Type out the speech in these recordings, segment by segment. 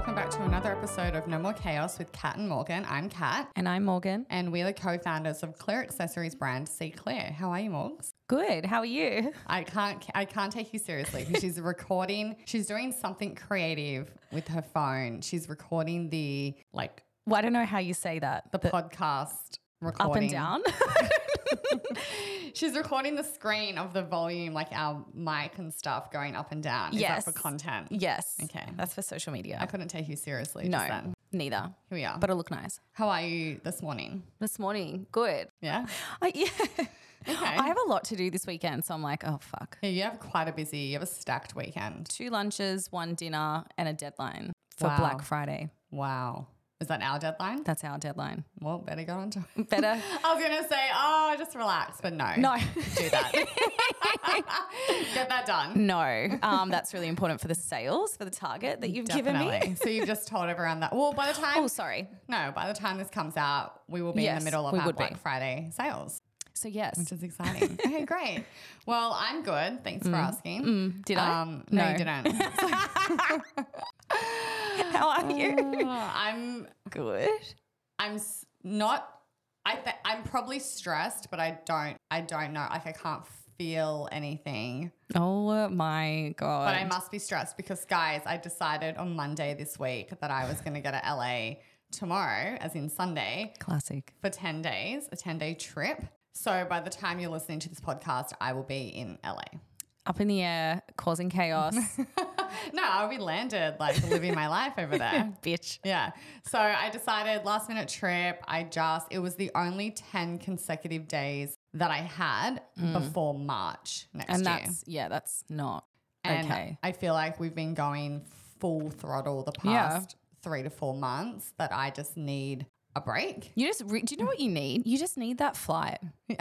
welcome back to another episode of No More Chaos with Kat and Morgan. I'm Kat, And I'm Morgan. and we're the co-founders of Claire Accessories brand CEE CLEAR. How are you, Morgs? Good. How are you? I can't, I can't take you seriously she's recording. She's doing something creative with her phone. She's recording the like Well, I don't know how you say that. the podcast recording. up and down. She's recording the screen of the volume, like our mic and stuff, going up and down. Is Yes. that for content? yes. Okay. That's for social media. I couldn't take you seriously. no, just then. neither. Here we are. But I look nice. How are you this morning? This morning, good. Yeah. I, yeah. Okay. I have a lot to do this weekend, so I'm like, oh fuck. Yeah, you have quite a busy, you have a stacked weekend. Two lunches, one dinner, and a deadline for Wow. Black Friday. Wow. Is that our deadline? That's our deadline. Well, better go on to it. Better. I was going to say, oh, just relax, but no. No. Do that. Get that done. no. Um, that's really important for the sales, for the target that you've given me. so you've just told everyone that. Well, by the time, Oh, sorry. no, by the time this comes out, we will be in the middle of our would be. Black Friday sales, So yes. which is exciting. okay, great. Well, I'm good. Thanks for asking. Mm, Did I? Um, no, No. you didn't. How are you? Oh, I'm Good. I'm s- not. I th- I'm probably stressed, but I don't. I don't know. Like I can't feel anything, Oh my god. but I must be stressed because, guys, I decided on Monday this week that I was going to go to LA tomorrow, as in Sunday, Classic. for ten days, a ten day trip. So by the time you're listening to this podcast, I will be in LA. Up in the air, causing chaos. No, I'll be landed, like living my life over there. Bitch. Yeah. So I decided last minute trip. I just, it was the only 10 consecutive days that I had before March next Mm. And year. that's yeah, that's not and okay. I feel like we've been going full throttle the Yeah. past three to four months that I just need a break. You just re- do you know what you need? You just need that flight.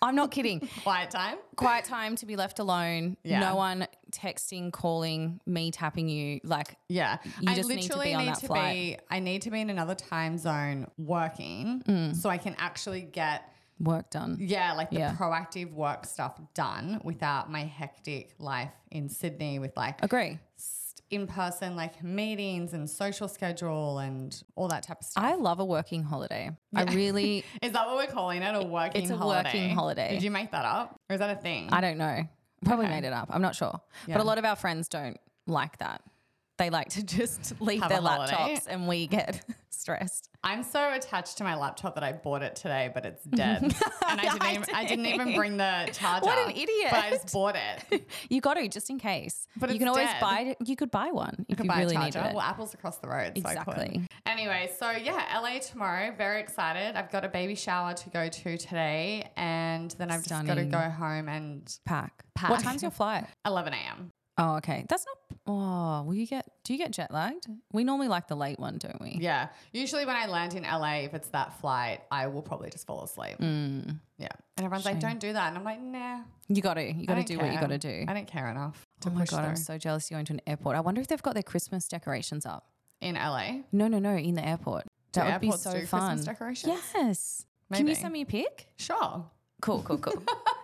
I'm not kidding. Quiet time. Quiet time to be left alone. Yeah. No one texting, calling, me tapping you. Like Yeah. You I just need to literally be on need that to flight. be, I need to be in another time zone working Mm. so I can actually get work done. Yeah, like the Yeah. proactive work stuff done without my hectic life in Sydney with like Agree. In person like meetings and social schedule and all that type of stuff. I love a working holiday. I really is that what we're calling it? A working It's a holiday? working holiday. Did you make that up? Or is that a thing? I don't know. Probably Okay. made it up. I'm not sure. Yeah. But a lot of our friends don't like that. They like to just leave Have their a holiday. laptops and we get stressed. I'm so attached to my laptop that I bought it today, but it's dead. and I didn't, I even, I didn't even bring the charger. What an idiot. But I just bought it. You got to just in case. But you can always dead. buy. You could buy one if could you buy really charger. it. Well, Apple's across the road. So Exactly. Anyway, so yeah, LA tomorrow. Very excited. I've got a baby shower to go to today, and then I've just got to go home and Pack. Pack. What time's your flight? 11 a.m. Oh, okay. That's not. Oh, will you get? Do you get jet lagged? We normally like the late one, don't we? Yeah. Usually when I land in LA, if it's that flight, I will probably just fall asleep. Mm. Yeah. And everyone's like, don't do that. And I'm like, nah. You got to. You got to do what you got to do. I don't care enough Oh my god, I'm so jealous you're going to an airport. I wonder if they've got their Christmas decorations up. in LA. No, no, no, in the airport. Do That would be so do fun. Christmas decorations? Yes. Can you send me a pic? Sure. Cool, cool, cool.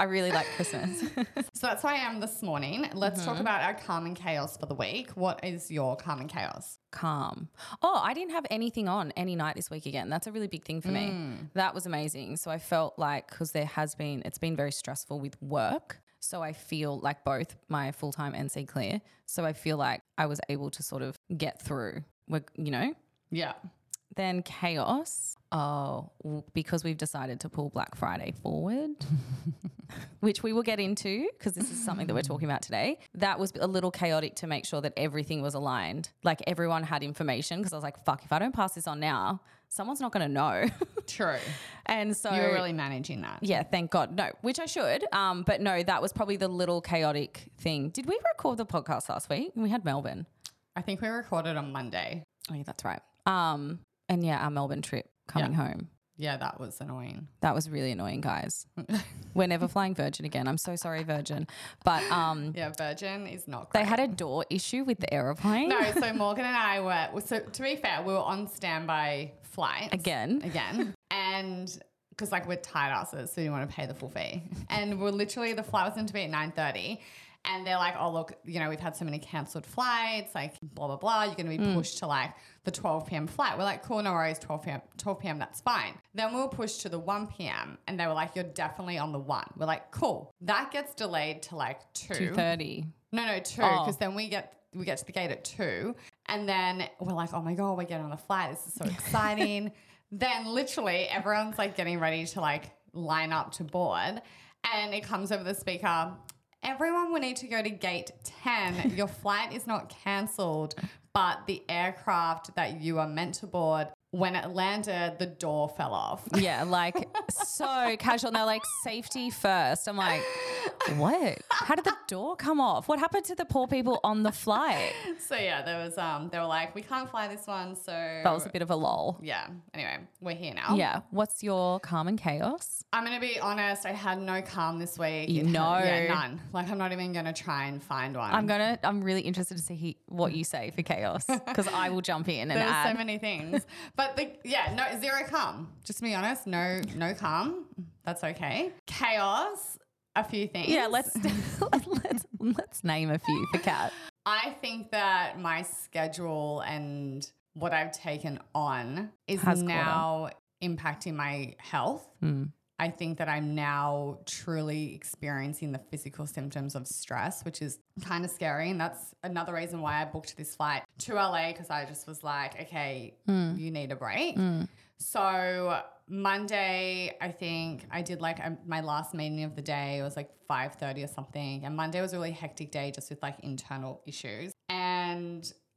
I really like Christmas. So that's why I am this morning. Let's Mm-hmm. talk about our calm and chaos for the week. What is your calm and chaos? Calm. Oh, I didn't have anything on any night this week again. That's a really big thing for me. That was amazing. So I felt like because there has been, it's been very stressful with work. So I feel like both my full time and CEE CLEAR. So I feel like I was able to sort of get through. You know, Yeah. Then chaos. Oh, because we've decided to pull Black Friday forward, which we will get into because this is something that we're talking about today. That was a little chaotic to make sure that everything was aligned. Like everyone had information because I was like, fuck, if I don't pass this on now, someone's not going to know. True. and so You were really managing that. yeah, thank God. No, which I should. Um, but no, that was probably the little chaotic thing. Did we record the podcast last week? We had Melbourne. I think we recorded on Monday. Oh, yeah, that's right. Um, and yeah, our Melbourne trip coming Yeah. home. Yeah, that was annoying. That was really annoying, guys. We're never flying Virgin again. I'm so sorry, Virgin. But um, Yeah, Virgin is not they had a door issue with the aeroplane. No, so Morgan and I were, so to be fair, we were on standby flights. Again. Again. And because like we're tight asses, so didn't want to pay the full fee. And we're literally, the flight was meant to be at 9.30. And they're like, oh, look, you know, we've had so many cancelled flights, like blah, blah, blah. You're going to be Mm. pushed to like the 12 p.m. flight. We're like, cool, no worries, 12 p.m., 12 p.m., that's fine. Then we were pushed to the 1 p.m. and they were like, you're definitely on the 1. We're like, cool. That gets delayed to like 2. Two thirty. No, no, 2, because then we get we get to the gate at two, and then we're like, oh my god, we're getting on the flight. This is so exciting. then literally everyone's like getting ready to like line up to board, and it comes over the speaker. Everyone will need to go to gate 10. Your flight is not cancelled, but the aircraft that you are meant to board, when it landed, the door fell off. Yeah, like so casual. And they're like, safety first. I'm like, what? How did the door come off? What happened to the poor people on the flight? So yeah, there was um they were like, we can't fly this one, so That was a bit of a lull. yeah. Anyway, we're here now. Yeah. What's your calm and chaos? I'm gonna be honest. I had no calm this week. You know. yeah, none. Like I'm not even gonna try and find one. I'm gonna. I'm really interested to see he, what you say for chaos because I will jump in and There's add. so many things, but the yeah, no zero calm. Just to be honest, no no calm. That's okay. Chaos. A few things. yeah, let's let's let's name a few for Kat. I think that my schedule and what I've taken on is Has caught now impacting my health. Hmm. I think that I'm now truly experiencing the physical symptoms of stress, which is kind of scary. And that's another reason why I booked this flight to LA because I just was like, okay, Hmm. you need a break. So Monday, I think I did like um, my last meeting of the day. It was like five thirty or something, and Monday was a really hectic day just with like internal issues.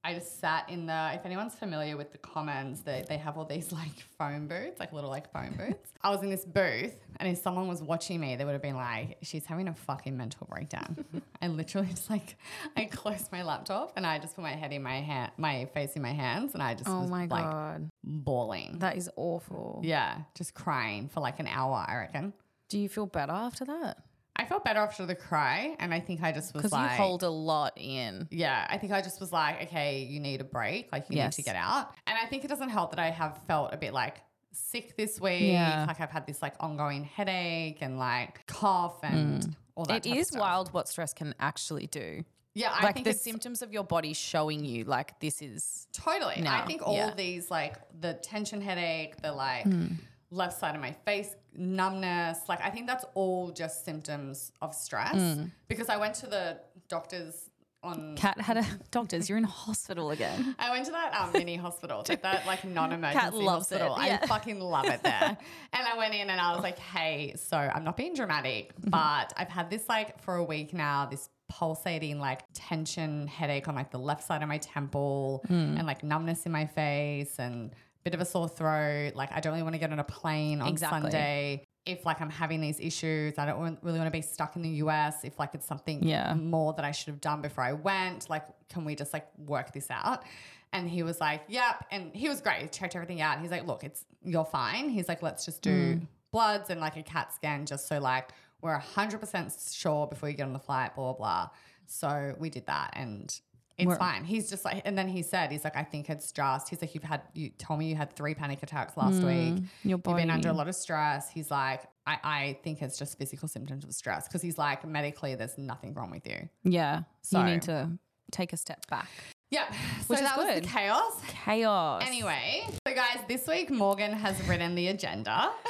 I just sat in the. If anyone's familiar with the Commons, they they have all these like phone booths, like little like phone booths. I was in this booth, and if someone was watching me, they would have been like, "She's having a fucking mental breakdown." I literally just like I closed my laptop and I just put my head in my hand, my face in my hands, and I just Oh was my like god, bawling. that is awful. Yeah, just crying for like an hour, I reckon. Do you feel better after that? I felt better after the cry, and I think I just was Because like, you hold a lot in. yeah, I think I just was like, okay, you need a break, like you Yes. need to get out. And I think it doesn't help that I have felt a bit like sick this week. Yeah. Like I've had this like ongoing headache and like cough and all that. It stuff. wild what stress can actually do. Yeah, I like think the it's symptoms of your body showing you, like this is. Totally. I think all yeah. these, like the tension headache, the like Hmm. left side of my face numbness, like I think that's all just symptoms of stress. Hmm. Because I went to the doctors on. Kat had a doctors. You're in hospital again. I went to that um, mini hospital, like that like non-emergency loves it, hospital. yeah. I fucking love it there. and I went in and I was like, "Hey, so I'm not being dramatic, but I've had this like for a week now. This pulsating like tension headache on like the left side of my temple and like numbness in my face and bit of a sore throat. Like I don't really want to get on a plane on Exactly. Sunday." If like I'm having these issues, I don't really want to be stuck in the US. If like it's something Yeah. more that I should have done before I went. Like, can we just like work this out? And he was like, yep. And he was great. He checked everything out. He's like, look, it's you're fine. He's like, let's just do hmm. bloods and like a CAT scan just so like we're 100% sure before you get on the flight, blah, blah, blah. So we did that and it's We're- fine. He's just like, and then he said, he's like, I think it's just, he's like, you've had, you told me you had three panic attacks last mm, week. Your You've been under a lot of stress. He's like, I, I think it's just physical symptoms of stress because he's like, medically, there's nothing wrong with you. Yeah. So- you need to take a step back. Yep. Which so is that was good. the chaos. Chaos. Anyway, so guys, this week Morgan has written the agenda.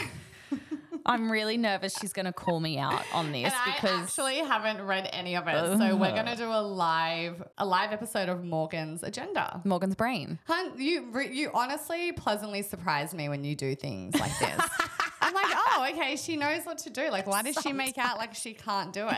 I'm really nervous she's going to call me out on this And I because actually haven't read any of it. So we're gonna do a live a live episode of Morgan's agenda. Morgan's brain. Hun, you you honestly pleasantly surprise me when you do things like this. I'm like, oh, okay, she knows what to do. Like, why does she make out like she can't do it?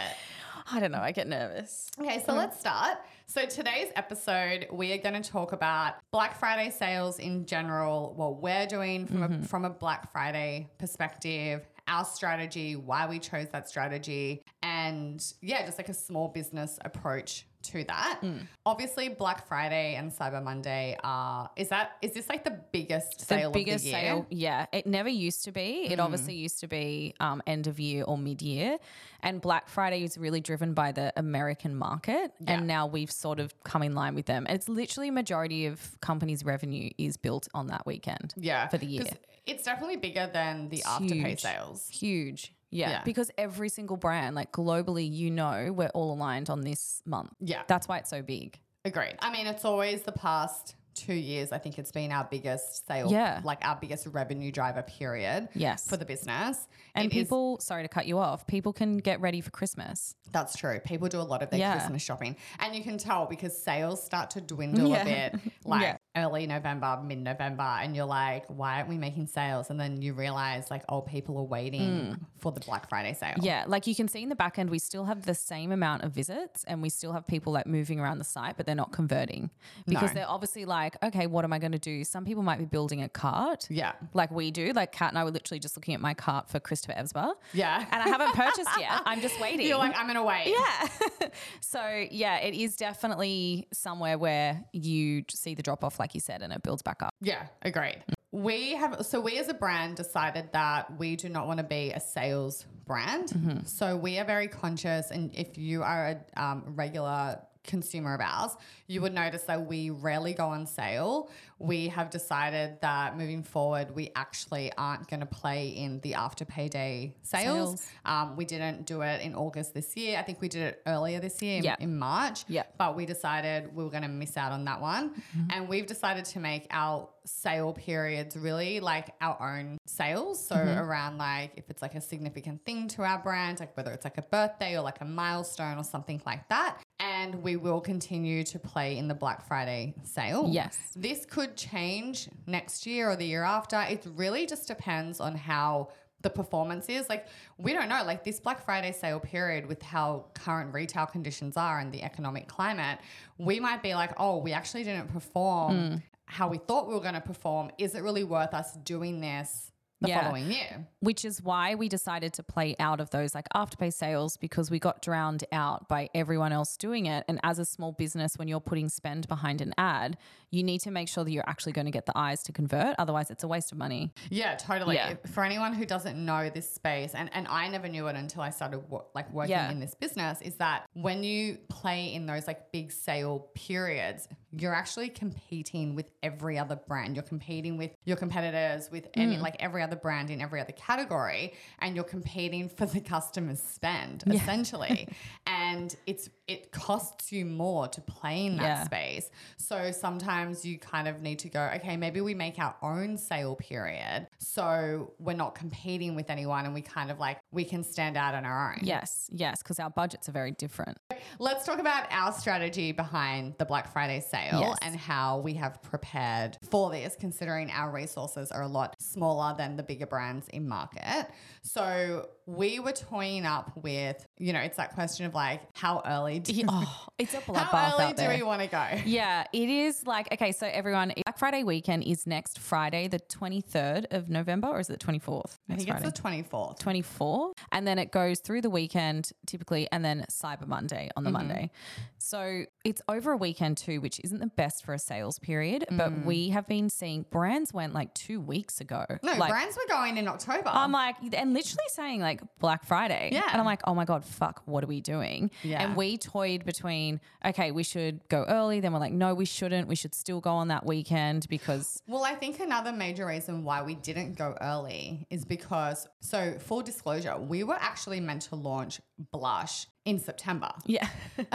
I don't know. I get nervous. Okay, so mm. let's start. So today's episode, we are going to talk about Black Friday sales in general, what we're doing from a mm-hmm. from a Black Friday perspective, our strategy, why we chose that strategy, and yeah, just like a small business approach to that. Obviously, Black Friday and Cyber Monday are is that is this like the biggest sale biggest of the year? sale. Yeah, it never used to be. It obviously used to be um, end of year or mid year, and Black Friday is really driven by the American market, Yeah. and now we've sort of come in line with them. And it's literally majority of companies' revenue is built on that weekend. Yeah, for the year, It's definitely bigger than the afterpay huge. sales. Huge. Yeah, Yeah. because every single brand, like globally, you know, we're all aligned on this month. Yeah. That's why it's so big. Agreed. I mean, it's always the past two years. I think it's been our biggest sale, Yeah. like our biggest revenue driver period. Yes. For the business. And It is- people, sorry to cut you off, people can get ready for Christmas. that's true. People do a lot of their Yeah. Christmas shopping. And you can tell because sales start to dwindle Yeah. a bit like Yeah. Early November, mid November. And you're like, why aren't we making sales? And then you realize, like, oh, people are waiting for the Black Friday sale. Mm. Yeah, like you can see in the back end, we still have the same amount of visits and we still have people like moving around the site, but they're not converting because No. they're obviously like, okay, what am I going to do? Some people might be building a cart. Yeah. Like we do. Like Kat and I were literally just looking at my cart for Christopher Esber. Yeah. And I haven't purchased yet. I'm just waiting. You're like, I'm going to wait. yeah. so yeah, it is definitely somewhere where you see the drop off, like you said, and it builds back up. Yeah, agreed. We have so we as a brand decided that we do not want to be a sales brand. So we are very conscious, and if you are a um, regular consumer of ours, you would notice that we rarely go on sale. We have decided that moving forward, we actually aren't going to play in the after payday sales. Sales. Um, we didn't do it in August this year. I think we did it earlier this year in, in March. Yeah. But we decided we were going to miss out on that one. Mm-hmm. And we've decided to make our sale periods really like our own sales. So Mm-hmm. around like if it's like a significant thing to our brand, like whether it's like a birthday or like a milestone or something like that. And we will continue to play in the Black Friday sale. Yes. This could change next year or the year after. It really just depends on how the performance is. Like, we don't know. Like, this Black Friday sale period, with how current retail conditions are and the economic climate, we might be like, oh, we actually didn't perform how we thought we were going to perform. Is it really worth us doing this the Yeah. following year? which is why we decided to play out of those like afterpay sales because we got drowned out by everyone else doing it. And as a small business, when you're putting spend behind an ad, you need to make sure that you're actually going to get the eyes to convert. Otherwise, it's a waste of money. Yeah, totally. Yeah. For anyone who doesn't know this space, and, and I never knew it until I started wo- like working Yeah. in this business, is that when you play in those like big sale periods, you're actually competing with every other brand. You're competing with your competitors, with Mm. any like every other brand in every other category, and you're competing for the customer's spend essentially. and it's it costs you more to play in that Yeah. space. So sometimes you kind of need to go, okay, maybe we make our own sale period. So we're not competing with anyone and we kind of like, we can stand out on our own. Yes, yes, because our budgets are very different. Let's talk about our strategy behind the Black Friday sale Yes. and how we have prepared for this, considering our resources are a lot smaller than the bigger brands in market. So we were toying up with, you know, it's that question of like, how early do you, Oh, it's a bloodbath how early do there. we want to go? Yeah, it is like okay. So everyone, Black Friday weekend is next Friday, the twenty third of November, or is it the twenty fourth? I think it's the 24th. 24 and then it goes through the weekend typically and then cyber monday on the Mm-hmm. monday so it's over a weekend too which isn't the best for a sales period Mm. but we have been seeing brands went like two weeks ago No, like brands were going in October. I'm like, and literally saying like Black Friday. Yeah. And I'm like, oh my God, fuck, what are we doing? Yeah. And we toyed between, okay, we should go early. Then we're like, no, we shouldn't. We should still go on that weekend because, Well, I think another major reason why we didn't go early is because, so full disclosure, we were actually meant to launch Blush in September. yeah.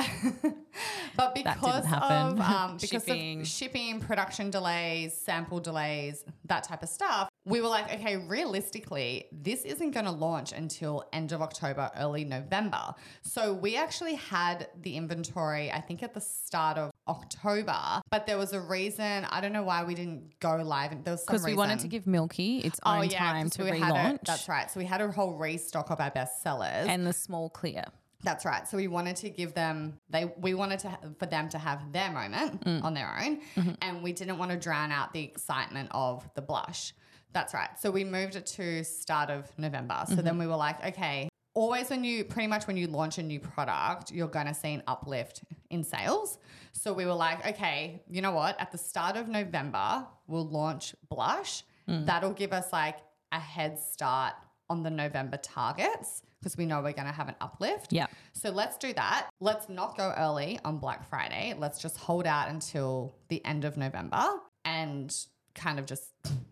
But because happen. of um, because Shipping. of shipping, production delays, sample delays, that type of stuff, we were like, okay, realistically, this isn't going to launch until end of October, early November. So we actually had the inventory, I think, at the start of October, but there was a reason. I don't know why we didn't go live. There was some Because we wanted to give Milky its own time to we had a- relaunch. that's right. So we had a whole restock of our best sellers. And the small clear. That's right. So we wanted to give them they we wanted to for them to have their moment Mm. on their own, Mm-hmm. and we didn't want to drown out the excitement of the blush. That's right. So we moved it to start of November. So Mm-hmm. then we were like, okay, always when you pretty much when you launch a new product, you're going to see an uplift in sales. So we were like, okay, you know what? At the start of November, we'll launch blush. Mm. That'll give us like a head start on the November targets because we know we're going to have an uplift. Yeah. So let's do that. Let's not go early on Black Friday. Let's just hold out until the end of November and kind of just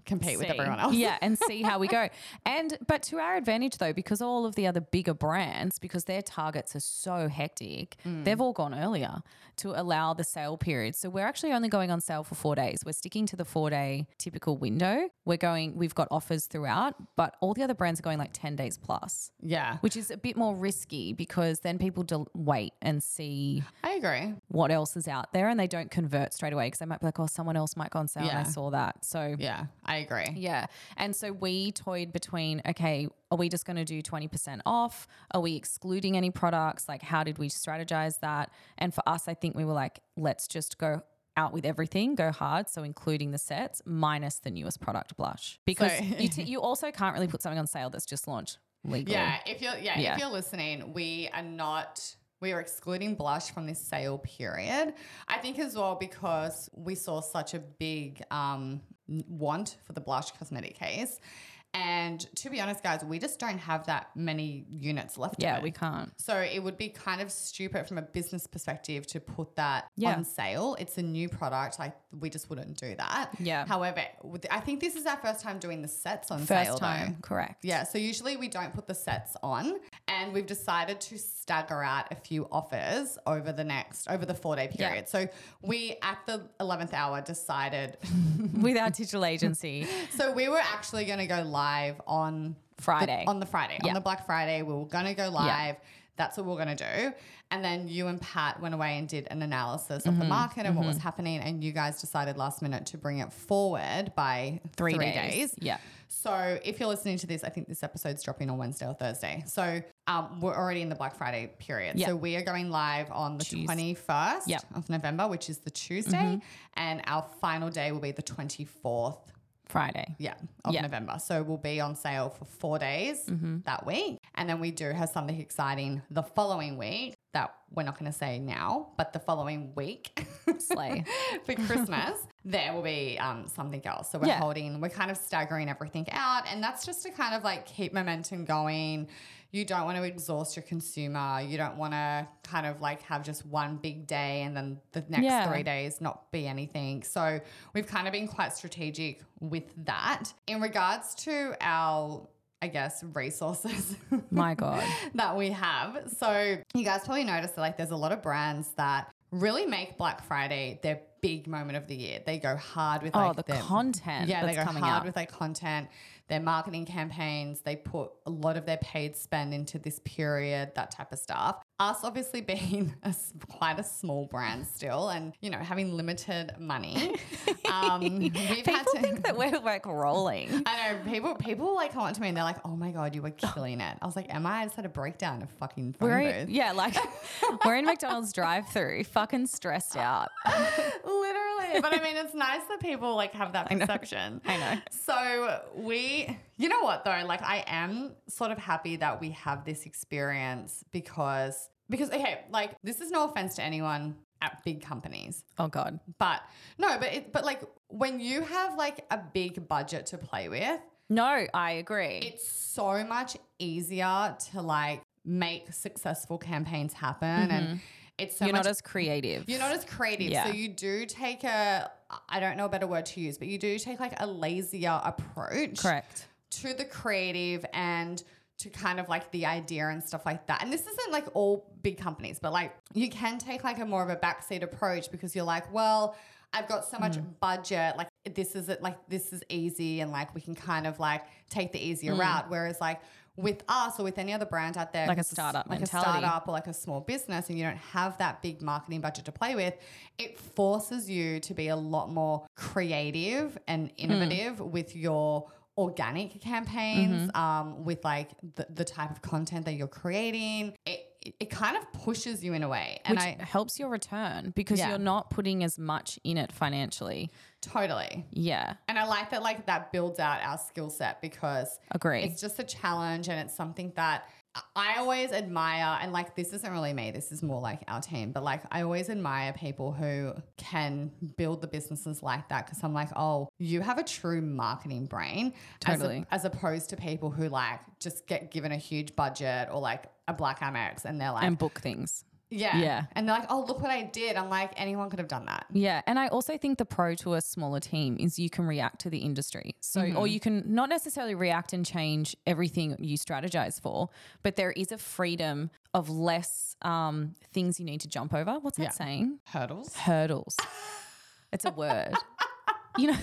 compete with everyone else. Yeah, and see how we go. And but to our advantage though, because all of the other bigger brands, because their targets are so hectic, Mm. they've all gone earlier to allow the sale period. So we're actually only going on sale for four days. We're sticking to the four day typical window. We're going. We've got offers throughout, but all the other brands are going like ten days plus. Yeah. Which is a bit more risky because then people del- wait and see I agree. what else is out there and they don't convert straight away because they might be like, oh, someone else might go on sale and I saw that. So Yeah, I agree. yeah. And so we toyed between, okay, are we just going to do 20% off? Are we excluding any products? Like, how did we strategize that? And for us, I think we were like, let's just go out with everything, go hard. So, including the sets minus the newest product, Blush. Because So- you, t- you also can't really put something on sale that's just launched legally. Yeah, if you're yeah, Yeah. if you're listening, we are not we are excluding blush from this sale period. I think as well because we saw such a big um, want for the blush cosmetic case. And to be honest, guys, we just don't have that many units left. Yeah, we can't. So it would be kind of stupid from a business perspective to put that Yeah. on sale. It's a new product. Like we just wouldn't do that. Yeah. However, I think this is our first time doing the sets on First sale. though. time, correct. Yeah, so usually we don't put the sets on, and we've decided to stagger out a few offers over the next over the four day Yeah. period. So we at the eleventh hour decided. With our digital agency. so we were actually going to go live on the- Friday. on the Friday Yeah. on the Black Friday. We were going to go live. That's what we we're going to do. And then you and Pat went away and did an analysis of the Mm-hmm. market and what was happening. And you guys decided last minute to bring it forward by Three, three, days. days. Yeah. So if you're listening to this, I think this episode's dropping on Wednesday or Thursday. So um, we're already in the Black Friday period. Yeah. So we are going live on the Tues- 21st Yep. Mm-hmm. of November, which is the Tuesday. And our final day will be the 24th. Friday. Yeah, of Yeah. November. So we'll be on sale for four days Mm-hmm. that week. And then we do have something exciting the following week that we're not going to say now, but the following week Slay. for Christmas, there will be um, something else. So we're Yeah. holding, we're kind of staggering everything out. And that's just to kind of like keep momentum going. You don't want to exhaust your consumer. You don't want to kind of like have just one big day and then the next Yeah. three days not be anything. So we've kind of been quite strategic with that. In regards to our, I guess, resources My God. that we have. So you guys probably noticed that like there's a lot of brands that really make Black Friday their big moment of the year. They go hard with Oh, like the their- content Yeah, they go coming hard out. with their content, their marketing campaigns. They put a lot of their paid spend into this period, that type of stuff. Us obviously being a quite a small brand still, and you know having limited money, um, we've had People to. think that we're like rolling. I know people. People like come up to me and they're like, "Oh my god, you were killing it." I was like, "Am I?" I just had a breakdown of fucking phone We're booth. in, yeah, like we're in McDonald's drive-through, fucking stressed out. Literally. But I mean, it's nice that people like have that know. perception. I know. So we, you know what though? Like, I am sort of happy that we have this experience because, because, okay, like, this is no offense to anyone at big companies, Oh God. but no, but it, but like, when you have like a big budget to play with, No, I agree. it's so much easier to like make successful campaigns happen and mm-hmm. it's so You're much not as creative. you're not as creative. Yeah. So you do take a, I don't know a better word to use, but you do take like a lazier approach correct. To the creative and to kind of like the idea and stuff like that. And this isn't like all big companies, but like you can take like a more of a backseat approach because you're like, well, I've got so much Mm. budget. Like this is it. Like this is easy, and like we can kind of like take the easier Mm. route. Whereas like with us or with any other brand out there, Like a startup like mentality. a startup or like a small business, and you don't have that big marketing budget to play with, it forces you to be a lot more creative and innovative with your organic campaigns, um, with like the, the type of content that you're creating. It, it, it kind of pushes you in a way. And Which I helps your return because Yeah. you're not putting as much in it financially. Totally. Yeah. And I like that, like that builds out our skill set because Agree. it's just a challenge and it's something that I always admire. And like, this isn't really me, this is more like our team, but like, I always admire people who can build the businesses like that because I'm like, oh, you have a true marketing brain as, Totally. as opposed to people who like just get given a huge budget or like a Black Amex and they're like, and book things. Yeah. Yeah. And they're like, oh, look what I did. I'm like, anyone could have done that. Yeah, and I also think the pro to a smaller team is you can react to the industry. So, or you can not necessarily react and change everything you strategize for, but there is a freedom of less um, things you need to jump over. What's that Yeah. saying? Hurdles. Hurdles. it's a word. you know,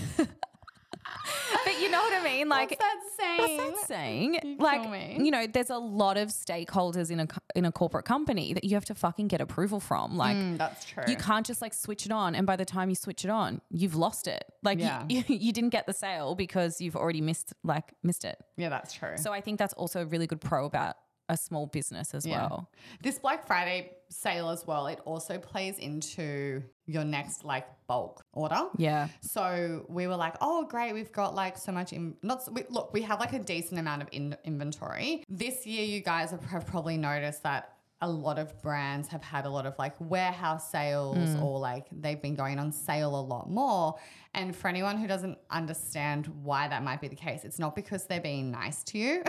but you know what I mean? Like, What's that saying? What's that saying? You like, me. you know, there's a lot of stakeholders in a in a corporate company that you have to fucking get approval from. Like, Mm, that's true. you can't just like switch it on, and by the time you switch it on, you've lost it. Like, Yeah. you, you, didn't get the sale because you've already missed like missed it. yeah, that's true. So I think that's also a really good pro about a small business as Yeah. well. This Black Friday sale as well, it also plays into your next like bulk order. Yeah. So we were like, oh, great, we've got like so much. In, not so- we, look, we have like a decent amount of in, inventory this year. You guys have, have probably noticed that a lot of brands have had a lot of like warehouse sales mm. or like they've been going on sale a lot more. And for anyone who doesn't understand why that might be the case, it's not because they're being nice to you.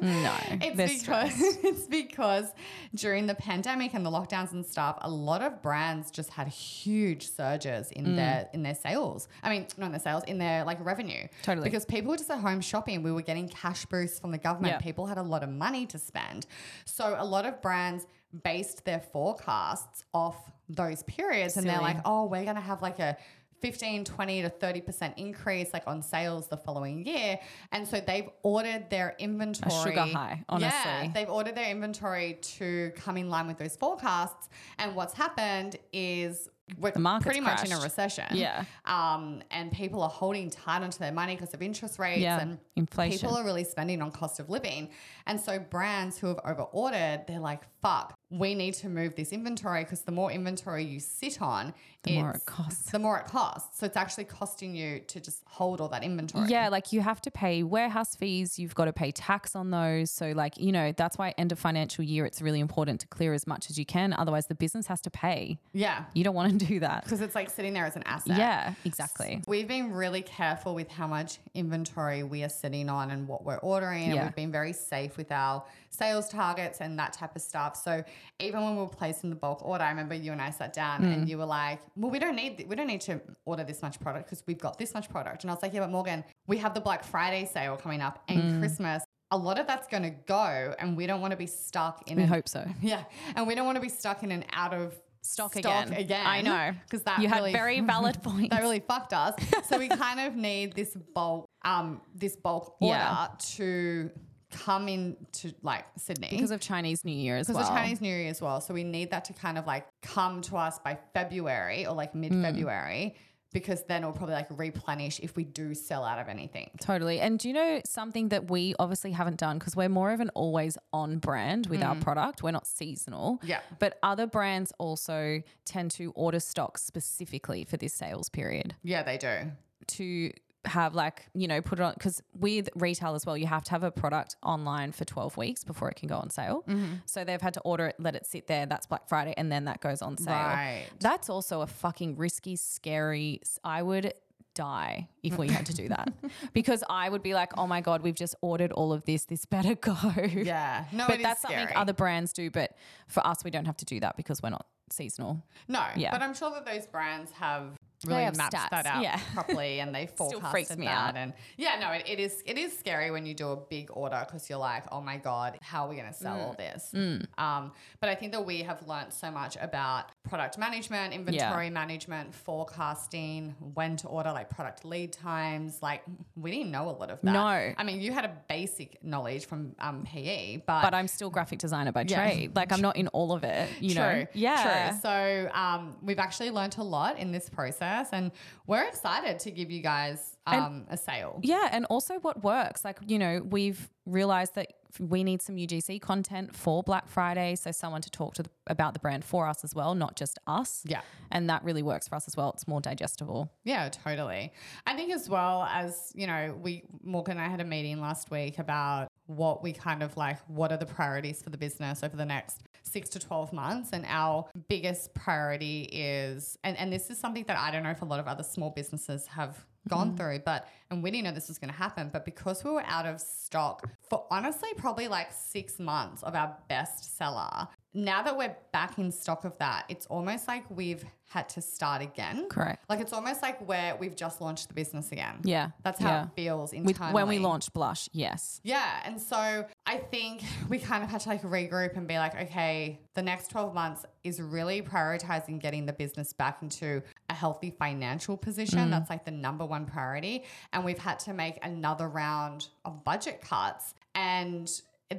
No, It's because it's because during the pandemic and the lockdowns and stuff, a lot of brands just had huge surges in Mm. their in their sales. I mean, not in their sales, in their like revenue. Totally. Because people were just at home shopping. We were getting cash boosts from the government. Yeah. People had a lot of money to spend. So a lot of brands based their forecasts off those periods and they're like, "Oh, we're going to have like a 15, 20 to 30% increase like on sales the following year. And so they've ordered their inventory. sugar high, honestly. Yeah, they've ordered their inventory to come in line with those forecasts. And what's happened is we're pretty much in a recession. Yeah. Um, and people are holding tight onto their money because of interest rates Yeah, and inflation. People are really spending on cost of living. And so brands who have over ordered, they're like, fuck, we need to move this inventory because the more inventory you sit on, The more it costs. The more it costs. So it's actually costing you to just hold all that inventory. Yeah, like you have to pay warehouse fees, you've got to pay tax on those. So, like, you know, that's why end of financial year, it's really important to clear as much as you can. Otherwise, the business has to pay. Yeah. You don't want to do that. Because it's like sitting there as an asset. Yeah, exactly. We've been really careful with how much inventory we are sitting on and what we're ordering. And we've been very safe with our sales targets and that type of stuff. So even when we were placing the bulk order, I remember you and I sat down Mm. and you were like, well, we don't need, we don't need to order this much product because we've got this much product. And I was like, yeah, but Morgan, we have the Black Friday sale coming up and Mm. Christmas. A lot of that's going to go and we don't want to be stuck in We an- hope so. Yeah. And we don't want to be stuck in an out of Stock again. again I know. Because that You had very valid points. that really fucked us. So we kind of need this bulk, um, this bulk order Yeah. to come into like Sydney because of Chinese New Year as because well. of Chinese New Year as well. So we need that to kind of like come to us by February or like Mm. mid February. Because then it'll probably like replenish if we do sell out of anything. Totally. And do you know something that we obviously haven't done because we're more of an always on brand with our product? We're not seasonal. Yeah. But other brands also tend to order stock specifically for this sales period Yeah, they do. to have like, you know, put it on because with retail as well, you have to have a product online for 12 weeks before it can go on sale. Mm-hmm. So they've had to order it, let it sit there. That's Black Friday. And then that goes on sale. Right. That's also a fucking risky, scary. I would die if we had to do that because I would be like, oh my God, we've just ordered all of this. This better go. Yeah. No, But that's something other brands do. But for us, we don't have to do that because we're not seasonal. No, Yeah. but I'm sure that those brands have really have mapped stats, that out yeah. properly and they forecasted that. out. And yeah, no, it, it is it is scary when you do a big order because you're like, oh my god, how are we going to sell all this? Um, but I think that we have learned so much about product management, inventory management, forecasting, when to order, like product lead times. Like we didn't know a lot of that. No. I mean, you had a basic knowledge from um, PE, but But I'm still graphic designer by Yeah. trade. Like I'm not in all of it, you know? Yeah. True. So um, we've actually learned a lot in this process, and we're excited to give you guys um, a sale. Yeah, and also what works. Like, you know, we've realized that we need some UGC content for Black Friday. So, someone to talk to the, about the brand for us as well, not just us. Yeah. And that really works for us as well. It's more digestible. Yeah, totally. I think as well as, you know, we Morgan and I had a meeting last week about what we kind of like what are the priorities for the business over the next 6 to 12 months and our biggest priority is and and this is something that I don't know if a lot of other small businesses have gone mm. through but and we didn't know this was going to happen but because we were out of stock for honestly probably like 6 months of our best seller now that we're back in stock of that, it's almost like we've had to start again. Correct. Like it's almost like where we've just launched the business again. Yeah. That's how yeah. it feels internally. when we launched Blush, yes. Yeah. And so I think we kind of had to like regroup and be like, okay, the next 12 months is really prioritizing getting the business back into healthy financial position. Mm. That's like the number one priority. And we've had to make another round of budget cuts. And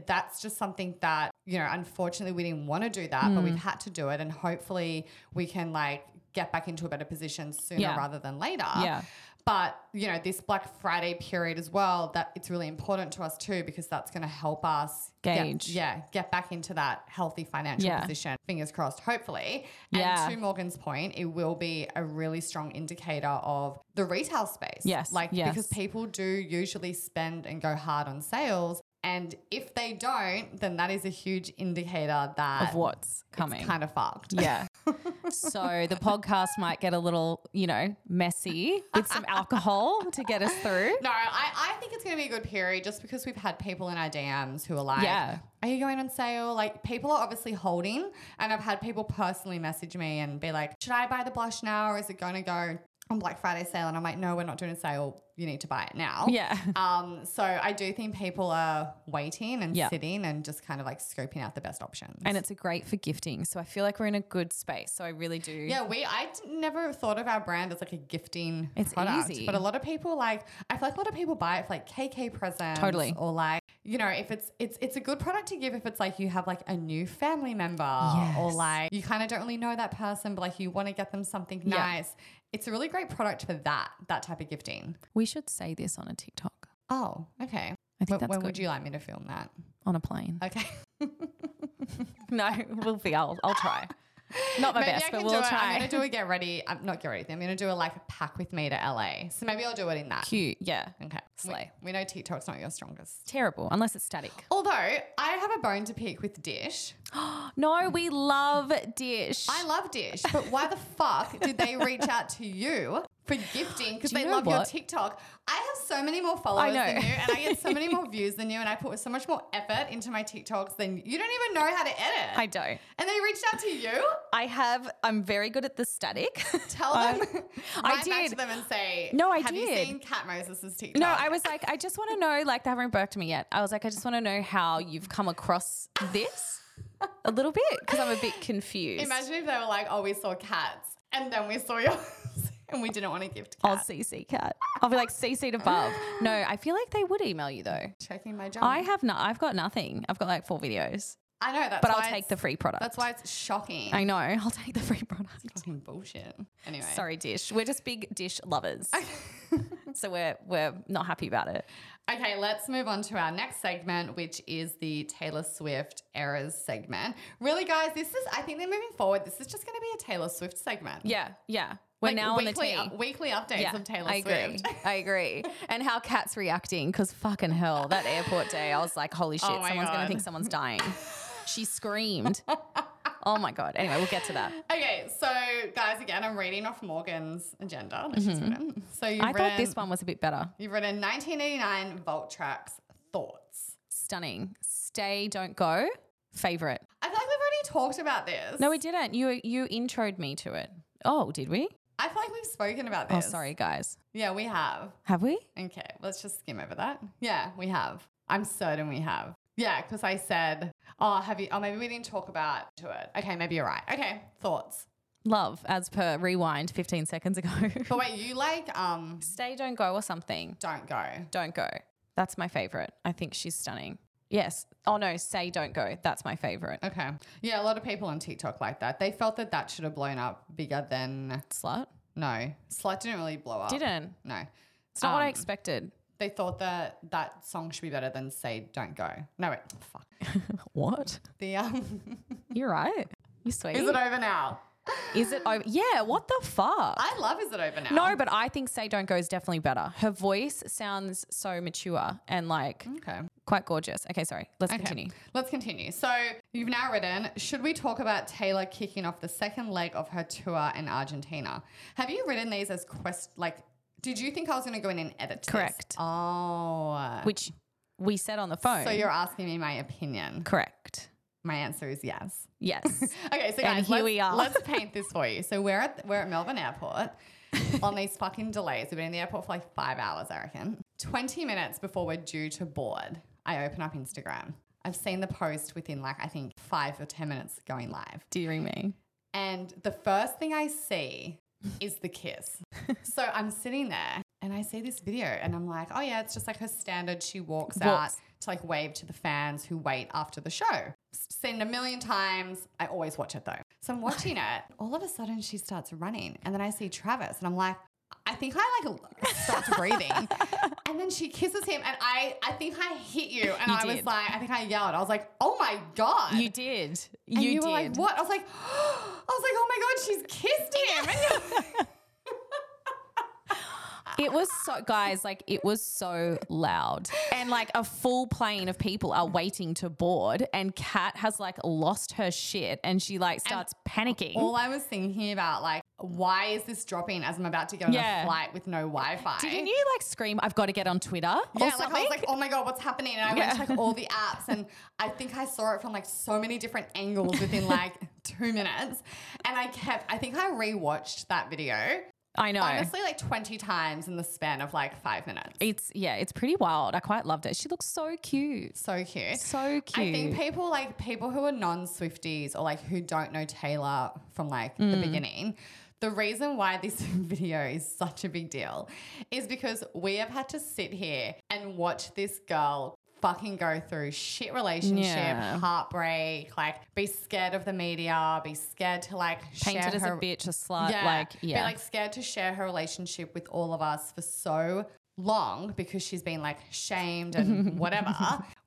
that's just something that, you know, unfortunately we didn't want to do that, but we've mm. had to do it. And hopefully we can like get back into a better position sooner Yeah. rather than later. Yeah. But you know, this Black Friday period as well, that it's really important to us too because that's going to help us get- Gauge. yeah, get back into that healthy financial Yeah. position. Fingers crossed, hopefully. Yeah. And to Morgan's point, it will be a really strong indicator of the retail space. Yes, like yes. because people do usually spend and go hard on sales. And if they don't, then that is a huge indicator that Of what's coming. kind of fucked. Yeah. So the podcast might get a little, you know, messy with some alcohol to get us through. No, I, I think it's going to be a good period just because we've had people in our DMs who are like, Yeah. Are you going on sale? Like, people are obviously holding. And I've had people personally message me and be like, Should I buy the blush now or is it going to go on Black Friday sale? And I'm like, No, we're not doing a sale. You need to buy it now. Yeah. Um, so I do think people are waiting and Yeah. sitting and just kind of like scoping out the best options. And it's a great for gifting. So I feel like we're in a good space. So I really do. Yeah, we I never thought of our brand as like a gifting It's product, easy. but a lot of people like I feel like a lot of people buy it for like KK presents, Totally. or like you know if it's it's it's a good product to give if it's like you have like a new family member or like you kind of don't really know that person, but like you want to get them something Yeah. nice. It's a really great product for that that type of gifting. We should say this on a TikTok, Oh, okay. I think When, that's when good. would you like me to film that? on a plane. Okay. No, we'll be. I'll, I'll try. Not my maybe best, but we'll try. I'm gonna do a get ready. I'm not get ready. I'm gonna do a like a pack with me to LA. So maybe I'll do it in that. Cute. Yeah. Okay. We- Slay. We, know TikTok's not your strongest. Terrible, unless it's static. Although I have a bone to pick with Dish. No, we love Dish. I love Dish, but why the fuck did they reach out to you for gifting? Because they love your? TikTok. I have so many more followers than you, and I get so many more views than you, and I put so much more effort into my TikToks than you don't even know how to edit. I don't. and they reached out to you. I have. I'm very good at the static. Tell I- them. I write back to them and say, No, I have you did. seen Kat Moses' TikTok? No, I was like, I just want to know, like, they haven't burped me yet. I was like, I just want to know how you've come across this a little bit because I'm a bit confused. Imagine if they were like, "Oh, we saw Kat's, and then we saw yours, and we didn't want to give to gift I'll cats." CC cat. I'll be like CC'd above. No, I feel like they would email you though. Checking my junk. I have not. I've got nothing. I've got like four videos, I know that's but I'll take the free product. That's why it's shocking. I know. I'll take the free product. fucking bullshit. Anyway, Sorry, Dish. We're just big Dish lovers, so we're we're not happy about it. Okay, let's move on to our next segment, which is the Taylor Swift errors segment. Really, guys, this is. I think they're moving forward. This is just going to be a Taylor Swift segment. Yeah, yeah. We're Like now on the weekly, team. up- weekly updates of Taylor I agree. Swift. I agree. And how Kat's reacting because fucking hell, that airport day, I was like, holy shit, Oh someone's gonna think someone's dying. she screamed. oh my god. Anyway, we'll get to that. Okay, so guys, again, I'm reading off Morgan's agenda that she's written. So Mm-hmm. I written, thought this one was a bit better. You've written 1989 Vault Tracks thoughts. Stunning. Stay, don't go. Favorite. I feel like we've already talked about this. No, we didn't. You you introed me to it. Oh, did we? I feel like we've spoken about this. Oh, sorry, guys. Yeah, we have. Have we? Okay, let's just skim over that. Yeah, we have. I'm certain we have. Yeah, because I said, oh, have you? Oh, maybe we didn't talk about to it. Okay, maybe you're right. Okay, thoughts. Love, as per rewind 15 seconds ago. But wait, you like um, Stay, don't go, or something. don't go. Don't go. That's my favorite. I think she's stunning. Yes. Oh no, say don't go. That's my favorite. Okay. Yeah, a lot of people on TikTok like that. They felt that that should have blown up bigger than Slut. no. Slut didn't really blow up. Didn't. No. It's not what I Um, expected. They thought that that song should be better than say don't go. No wait, fuck. What? The um, You're right. You sweet. is it over now? Is it over? Yeah. What the fuck? I love is it over now. no, but I think Say Don't Go is definitely better. Her voice sounds so mature and like Okay. quite gorgeous. Okay, sorry. Let's Okay, continue. Let's continue. So you've now written, should we talk about Taylor kicking off the second leg of her tour in Argentina? Have you written these as quest like did you think I was gonna go in and edit this? Correct. Oh Which we said on the phone. so you're asking me my opinion. correct. My answer is yes. Yes. Okay, so And guys, here we are. let's paint this for you. So we're at we're at Melbourne Airport on these fucking delays. We've been in the airport for like five hours, I reckon. Twenty minutes before we're due to board, I open up Instagram. I've seen the post within like I think five or ten minutes going live. Dearing me. And the first thing I see is the kiss. so I'm sitting there and I see this video and I'm like, oh yeah, it's just like her standard. She walks, out to like wave to the fans who wait after the show. Seen a million times. I always watch it though. So I'm watching it. All of a sudden she starts running and then I see Travis and I'm like, I think I like starts breathing. And then she kisses him and I I think I hit you and You I was like, I think I yelled. I was like, oh my God. You did. And You, you, did. were like, what? I was like, I was like, oh my God, she's kissed him. And you're like, It was so, guys, like it was so loud. And like a full plane of people are waiting to board. And Kat has like lost her shit and she like starts panicking. all I was thinking about, like, why is this dropping as I'm about to get on Yeah. a flight with no Wi Fi? Didn't you like scream, I've got to get on Twitter? Or Yeah, like I something? was like, oh my god, what's happening? And I went to like all the apps, and I think I saw it from like so many different angles within like two minutes. And I kept, I think I rewatched that video I know. honestly like twenty times in the span of like five minutes. It's, yeah, it's pretty wild. I quite loved it. She looks so cute. So cute. So cute. I think people like people who are non Swifties or like who don't know Taylor from like Mm. the beginning. The reason why this video is such a big deal is because we have had to sit here and watch this girl fucking go through shit relationship, Yeah. heartbreak, like be scared of the media, be scared to like Painted share as her a bitch, a slut. yeah, Like, be like scared to share her relationship with all of us for so long because she's been like shamed and whatever.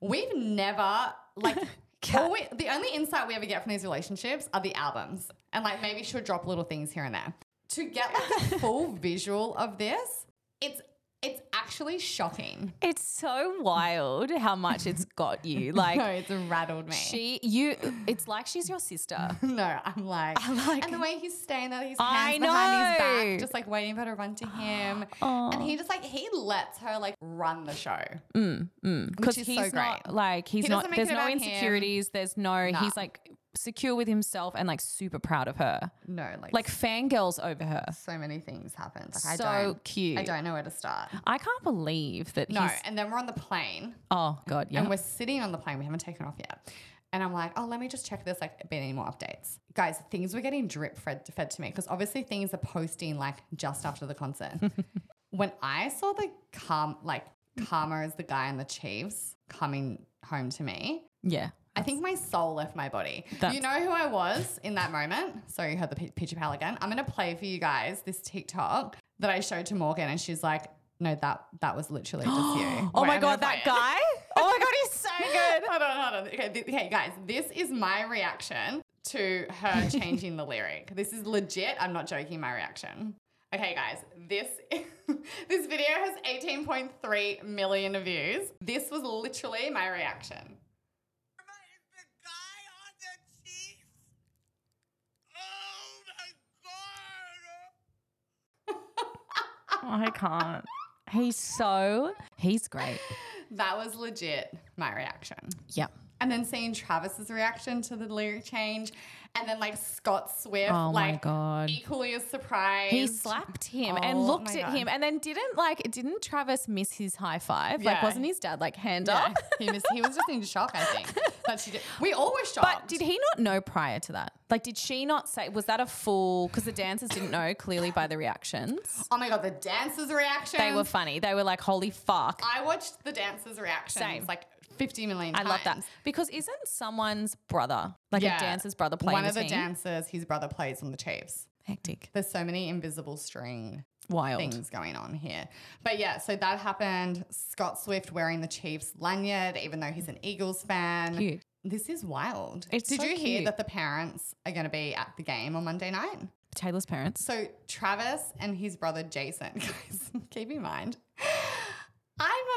We've never like. we, the only insight we ever get from these relationships are the albums, and like maybe she'll drop little things here and there. To get like a full visual of this, it's it's actually shocking. it's so wild how much it's got you. Like, no, it's rattled me. she, you, it's like she's your sister. No, I'm like, I'm like- and the way he's staying there, his hands behind his back, just like waiting for her to run to him, and he just like he lets her like run the show, mm, mm. because is he's so not great. like he's He not. There's no about him. insecurities. There's no. Nah. He's like secure with himself and like super proud of her. No, like Like fangirls over her. so many things happened. Like So I don't, cute. I don't know where to start. I can't believe that No, and then we're on the plane, Oh god, yeah. and we're sitting on the plane. We haven't taken off yet. And I'm like, oh, let me just check if there's like been any more updates. Guys, things were getting drip fed, fed to me because obviously things are posting like just after the concert. when I saw the calm, like Karma is the guy in the Chiefs coming home to me, yeah. I think my soul left my body. That's- you know who I was in that moment? Sorry, you heard the pi- picture pal again. I'm going to play for you guys this TikTok that I showed to Morgan, and she's like, no, that that was literally just you. Oh Wait, my I'm god, that guy! Oh my god, he's so good. hold on, hold on. Okay, th- okay, guys, this is my reaction to her changing the lyric. This is legit. I'm not joking. My reaction. Okay, guys, this this video has 18.3 million views. This was literally my reaction. is the guy on the Chiefs? Oh my god! I can't. He's so. He's great. That was legit my reaction. Yep. And then seeing Travis's reaction to the lyric change, and then like Scott Swift, Oh like God. equally as surprised. He slapped him and Oh looked at God. him and then didn't like didn't Travis miss his high five? Like wasn't his dad like hand Yeah, up? he was he was just in shock. I think But she did. We all were shocked. But did he not know prior to that? Like, did she not say, was that a full? Because the dancers didn't know clearly by the reactions. Oh my god, the dancers' reaction. They were funny. They were like, holy fuck. I watched the dancers' reactions Same. like 50 million I times. love that. Because isn't someone's brother, like Yeah. a dancer's brother playing One the of the team? dancers, his brother plays on the Chiefs. Hectic. There's so many invisible string Wild. things going on here. But yeah, so that happened. Scott Swift wearing the Chiefs lanyard, even though he's an Eagles fan. Cute. This is wild. It's Did so you hear cute. that the parents are going to be at the game on Monday night? Taylor's parents. So Travis and his brother Jason, guys, keep in mind,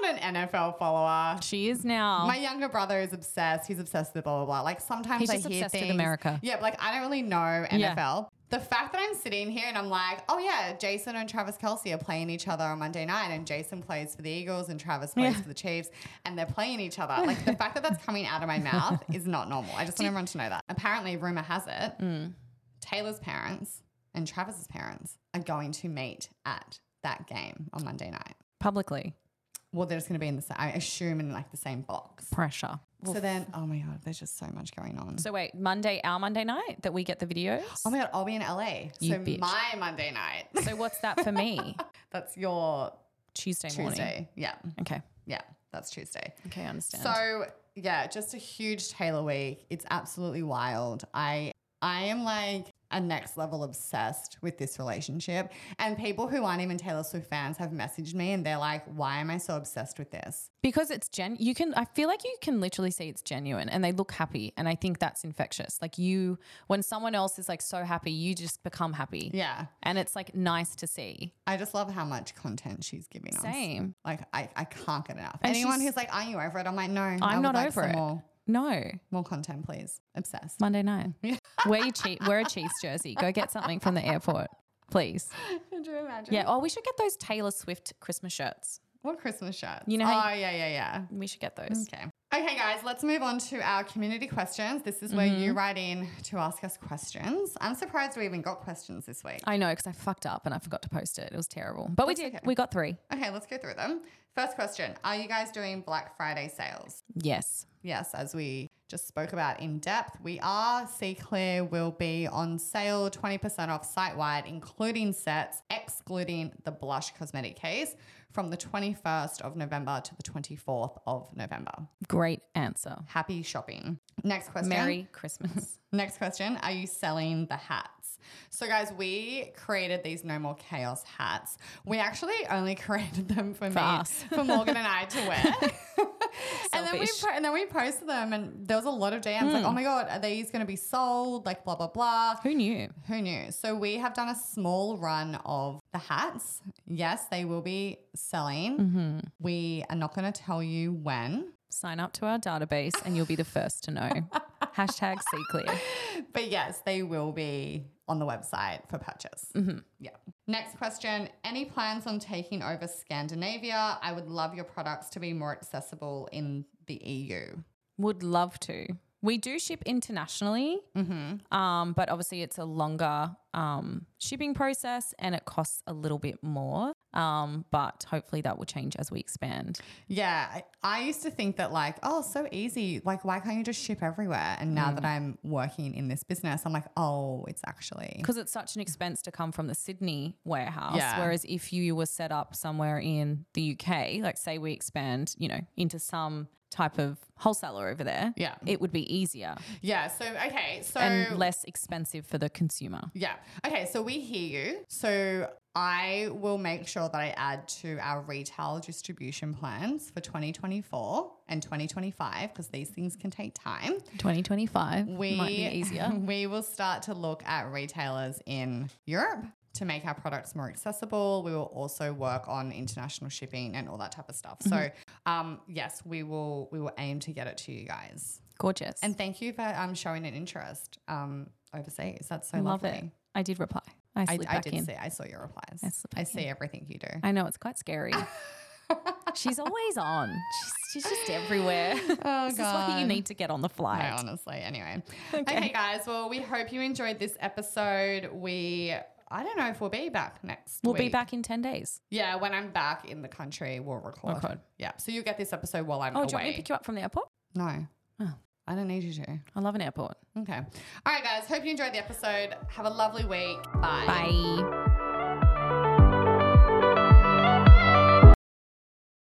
not an NFL follower. She is now. My younger brother is obsessed. He's obsessed with blah blah blah. Like sometimes He's I just hear obsessed with America. Yeah, but like I don't really know Yeah. NFL. the fact that I'm sitting here and I'm like, oh yeah, Jason and Travis Kelce are playing each other on Monday night, and Jason plays for the Eagles and Travis plays Yeah. for the Chiefs, and they're playing each other. Like the fact that that's coming out of my mouth is not normal. I just want everyone to know that. Apparently, rumor has it, Mm. Taylor's parents and Travis's parents are going to meet at that game on Monday night. Publicly. Well, they're just going to be in the same, I assume, in like the same box. Pressure. So then, oh my God, there's just so much going on. So wait, Monday, our Monday night that we get the videos. Oh my God, I'll be in LA. You so bitch. my Monday night. so what's that for me? That's your Tuesday morning. Tuesday. Yeah. Okay. Yeah. That's Tuesday. Okay, I understand. So yeah, just a huge Taylor week. It's absolutely wild. I I am like a next level obsessed with this relationship. And people who aren't even Taylor Swift fans have messaged me and they're like, why am I so obsessed with this? because it's gen you can I feel like you can literally see it's genuine and they look happy and I think that's infectious. Like you when someone else is like so happy, you just become happy. Yeah. And it's like nice to see. I just love how much content she's giving us. Same. Like I, I can't get enough. And Anyone who's like, Are you over it? I'm like, no. I'm not like over it. More, No. more content, please. Obsessed. Monday night. wear your che- wear a Chiefs jersey. Go get something from the airport. Please. Could you imagine? Yeah. Oh, we should get those Taylor Swift Christmas shirts. What Christmas shirts? You know how Oh yeah, yeah, yeah. We should get those. Okay. Okay, guys, let's move on to our community questions. This is where you Mm-hmm. write in to ask us questions. I'm surprised we even got questions this week. I know because I fucked up and I forgot to post it. It was terrible. But we That's did. okay. We got three. Okay, let's go through them. First question Are you guys doing Black Friday sales? Yes. Yes, as we just spoke about in depth, we are. CEE CLEAR will be on sale 20% off site wide, including sets, excluding the blush cosmetic case from the 21st of November to the 24th of November. Great answer. Happy shopping. Next question. Merry Christmas. Next question Are you selling the hats? So, guys, we created these No More Chaos hats. We actually only created them for, me, us. for Morgan and I to wear. and, then we po- and then we posted them, and there was a lot of DMs like, oh my God, are these going to be sold? Like, blah, blah, blah. Who knew? Who knew? So, we have done a small run of the hats. Yes, they will be selling. Mm-hmm. We are not going to tell you when. Sign up to our database and you'll be the first to know. Hashtag CEE CLEAR. But yes, they will be on the website for purchase. Mm-hmm. Yeah. Next question Any plans on taking over Scandinavia? I would love your products to be more accessible in the EU. Would love to. We do ship internationally, um, but obviously it's a longer um, shipping process and it costs a little bit more. Um, but hopefully that will change as we expand. Yeah. I, I used to think that, like, oh, so easy. Like, why can't you just ship everywhere? And now that I'm working in this business, I'm like, oh, it's actually. because it's such an expense to come from the Sydney warehouse. Yeah. Whereas if you were set up somewhere in the UK, like say we expand, you know, into some type of wholesaler over there, Yeah. it would be easier Yeah. So, okay. So, and less expensive for the consumer. Yeah. Okay. So we hear you. So I will make sure that I add to our retail distribution plans for 2024 and 2025 because these things can take time. 2025 We might be easier. We will start to look at retailers in Europe to make our products more accessible. We will also work on international shipping and all that type of stuff. So, Mm-hmm. um, yes, we will we will aim to get it to you guys. Gorgeous. And thank you for um, showing an interest um, overseas. That's so love lovely. it. I did reply. I I, I did in. see. I saw your replies. I I, see everything you do. I know it's quite scary. She's always on. She's, she's just everywhere. Oh, this is why you need to get on the flight. I honestly. Anyway. Okay. guys. Well, we hope you enjoyed this episode. We. I don't know if we'll be back next. We'll be week. back in 10 days. Yeah, when I'm back in the country, we'll record. Record. Yeah. So you get this episode while I'm Oh, away. do you want me to pick you up from the airport? no. Oh. I don't need you to. I love an airport. Okay. All right, guys. Hope you enjoyed the episode. Have a lovely week. Bye. Bye.